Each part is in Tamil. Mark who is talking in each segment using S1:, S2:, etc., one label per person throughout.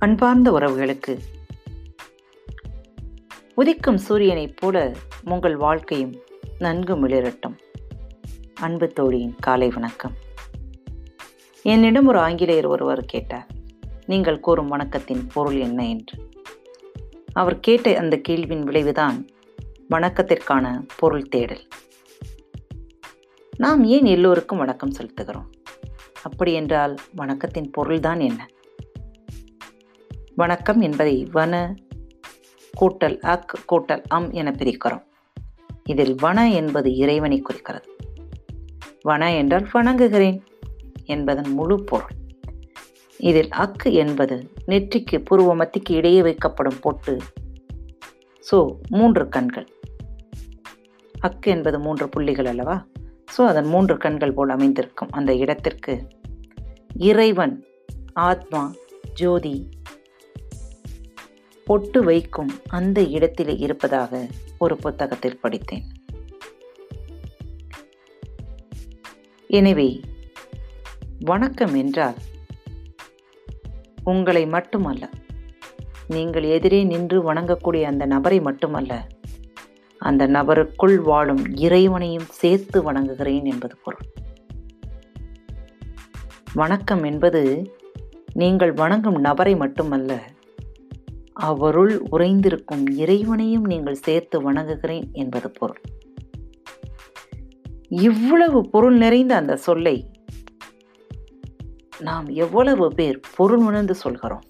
S1: அன்பார்ந்த உறவுகளுக்கு. உதிக்கும் சூரியனைப் போல உங்கள் வாழ்க்கையும் நன்கு மிளிரட்டும் அன்பு தோழியின் காலை வணக்கம். என்னிடம் ஒரு ஆங்கிலேயர் ஒருவர் கேட்டார் நீங்கள் கூறும் வணக்கத்தின் பொருள் என்ன? என்று. அவர் கேட்ட அந்த கேள்வியின் விளைவுதான் வணக்கத்திற்கான பொருள் தேடல். நாம் ஏன் எல்லோருக்கும் வணக்கம் செலுத்துகிறோம்? அப்படி என்றால் வணக்கத்தின் பொருள்தான் என்ன? வணக்கம் என்பதை வன கூட்டல் அக் கூட்டல் அம் என பிரிக்கிறோம். இதில் வன என்பது இறைவனை குறிக்கிறது. வன என்றால் வணங்குகிறேன் என்பதன் முழு பொருள். இதில் அக்கு என்பது நெற்றிக்கு புருவ மத்திக்கு இடையே வைக்கப்படும் பொட்டு. ஸோ மூன்று கண்கள். அக்கு என்பது மூன்று புள்ளிகள் அல்லவா? ஸோ அதன் மூன்று கண்கள் போல் அமைந்திருக்கும் அந்த இடத்திற்கு இறைவன் ஆத்மா ஜோதி பொட்டு வைக்கும் அந்த இடத்திலே இருப்பதாக ஒரு புத்தகத்தில் படித்தேன். எனவே வணக்கம் என்றால் உங்களை மட்டுமல்ல நீங்கள் எதிரே நின்று வணங்கக்கூடிய அந்த நபரை மட்டுமல்ல அந்த நபருக்குள் வாழும் இறைவனையும் சேர்த்து வணங்குகிறேன் என்பது பொருள். வணக்கம் என்பது நீங்கள் வணங்கும் நபரை மட்டுமல்ல அவருள் உறைந்திருக்கும் இறைவனையும் நீங்கள் சேர்த்து வணங்குகிறேன் என்பது பொருள். இவ்வளவு பொருள் நிறைந்த அந்த சொல்லை நாம் எவ்வளவு பேர் பொருள் உணர்ந்து சொல்கிறோம்?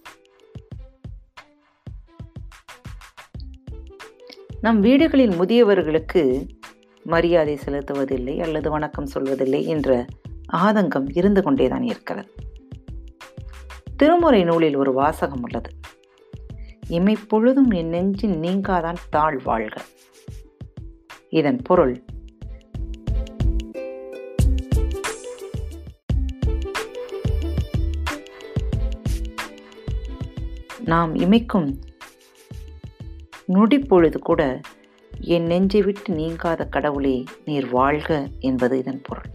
S1: நம் வீடுகளில் முதியவர்களுக்கு மரியாதை செலுத்துவதில்லை அல்லது வணக்கம் சொல்வதில்லை என்ற ஆதங்கம் இருந்து கொண்டேதான் இருக்கிறது. திருமுறை நூலில் ஒரு வாசகம் உள்ளது. இமைப்பொழுதும் என் நெஞ்சின் நீங்காதான் தாழ் வாழ்க. இதன் பொருள். நாம் இமைக்கும் நொடிப்பொழுது கூட என் நெஞ்சை விட்டு நீங்காத கடவுளே நீர் வாழ்க என்பது இதன் பொருள்.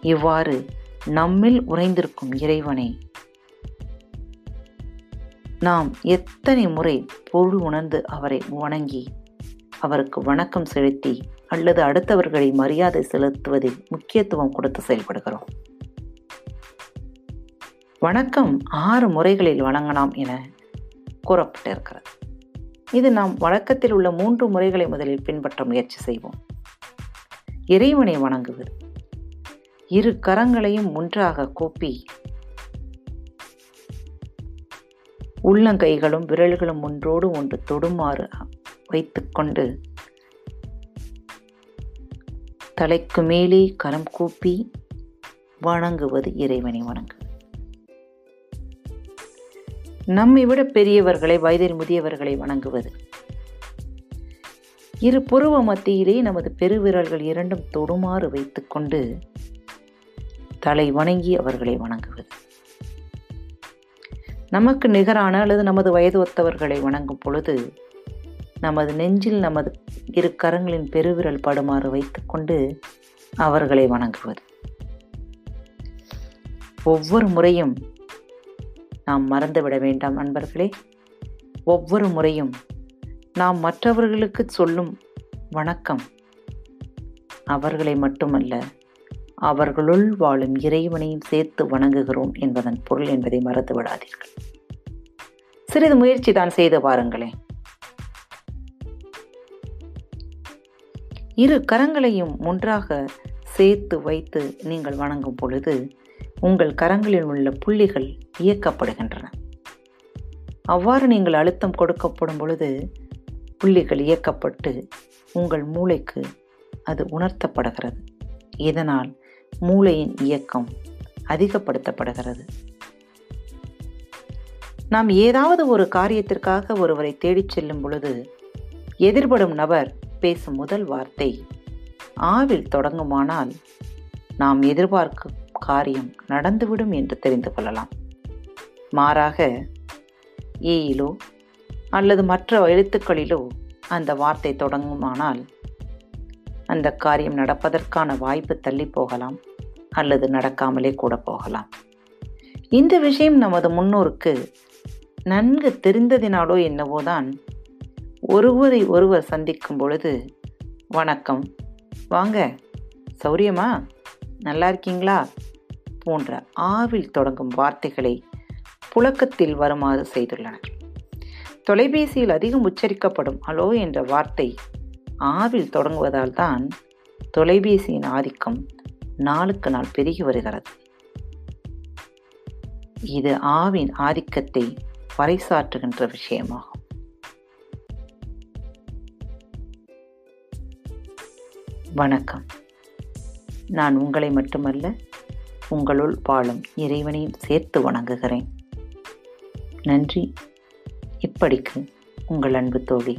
S1: இவ்வாறு நம்மில் உறைந்திருக்கும் இறைவனை நாம் எத்தனை முறை பொருள் உணர்ந்து அவரை வணங்கி அவருக்கு வணக்கம் செலுத்தி அல்லது அடுத்தவர்களை மரியாதை செலுத்துவதில் முக்கியத்துவம் கொடுத்து செயல்படுகிறோம். வணக்கம் ஆறு முறைகளில் வணங்கலாம் என கூறப்பட்டிருக்கிறது. இது நாம் வழக்கத்தில் உள்ள மூன்று முறைகளை முதலில் பின்பற்ற முயற்சி செய்வோம். இறைவனை வணங்குவது. இரு கரங்களையும் ஒன்றாக கூப்பி உள்ளங்கைகளும் விரல்களும் ஒன்றோடு ஒன்று தொடுமாறு வைத்துக்கொண்டு தலைக்கு மேலே கரம் கூப்பி வணங்குவது இறைவனை வணங்கு நம்மை விட பெரியவர்களை வயதில் முதியவர்களை வணங்குவது. இரு புருவ மத்தியிலே நமது பெருவிரல்கள் இரண்டும் தொடுமாறு வைத்துக்கொண்டு தலை வணங்கி அவர்களை வணங்குவது. நமக்கு நிகரான அல்லது நமது வயது ஒத்தவர்களை வணங்கும் பொழுது நமது நெஞ்சில் நமது இரு கரங்களின் பெருவிரல் படுமாறு வைத்துக்கொண்டு அவர்களை வணங்குவது. ஒவ்வொரு முறையும் நாம் மறந்துவிட வேண்டாம் நண்பர்களே. ஒவ்வொரு முறையும் நாம் மற்றவர்களுக்கு சொல்லும் வணக்கம் அவர்களை மட்டுமல்ல அவர்களுள் வாழும் இறைவனையும் சேர்த்து வணங்குகிறோம் என்பதன் பொருள் என்பதை மறந்து விடாதீர்கள் சிறிது முயற்சி தான் செய்து பாருங்களேன் இரு கரங்களையும் ஒன்றாக சேர்த்து வைத்து நீங்கள் வணங்கும் பொழுது உங்கள் கரங்களில் உள்ள புள்ளிகள் இயக்கப்படுகின்றன. அவ்வாறு நீங்கள் அழுத்தம் கொடுக்கப்படும் பொழுது புள்ளிகள் இயக்கப்பட்டு உங்கள் மூளைக்கு அது உணர்த்தப்படுகிறது. இதனால் மூளையின் இயக்கம் அதிகப்படுத்தப்படுகிறது. நாம் ஏதாவது ஒரு காரியத்திற்காக ஒருவரை தேடிச் செல்லும் பொழுது எதிர்படும் நபர் பேசும் முதல் வார்த்தை ஆவில் தொடங்குமானால் நாம் எதிர்பார்க்கும் காரியம் நடந்துவிடும் என்று தெரிந்து கொள்ளலாம். மாறாக ஏயிலோ அல்லது மற்ற எழுத்துக்களிலோ அந்த வார்த்தை தொடங்குமானால் அந்த காரியம் நடப்பதற்கான வாய்ப்பு தள்ளி போகலாம் அல்லது நடக்காமலே கூட போகலாம். இந்த விஷயம் நமது முன்னோருக்கு நன்கு தெரிந்ததினாலோ என்னவோதான் ஒருவரை ஒருவர் சந்திக்கும் பொழுது வணக்கம். வாங்க. சௌரியமா நல்லா இருக்கீங்களா போன்ற ஆவில் தொடங்கும் வார்த்தைகளை புழக்கத்தில் வருமாறு செய்துள்ளனர். தொலைபேசியில் அதிகம் உச்சரிக்கப்படும் ஹலோ என்ற வார்த்தை ஆவில் தொடங்குவதால் தான் தொலைபேசியின் ஆதிக்கம் நாளுக்கு நாள் பெருகி வருகிறது. இது ஆவின் ஆதிக்கத்தை பறைசாற்றுகின்ற விஷயமாகும். வணக்கம். நான் உங்களை மட்டுமல்ல உங்களுள் வாழும் இறைவனையும் சேர்த்து வணங்குகிறேன். நன்றி. இப்படிக்கு உங்கள் அன்பு தோழி.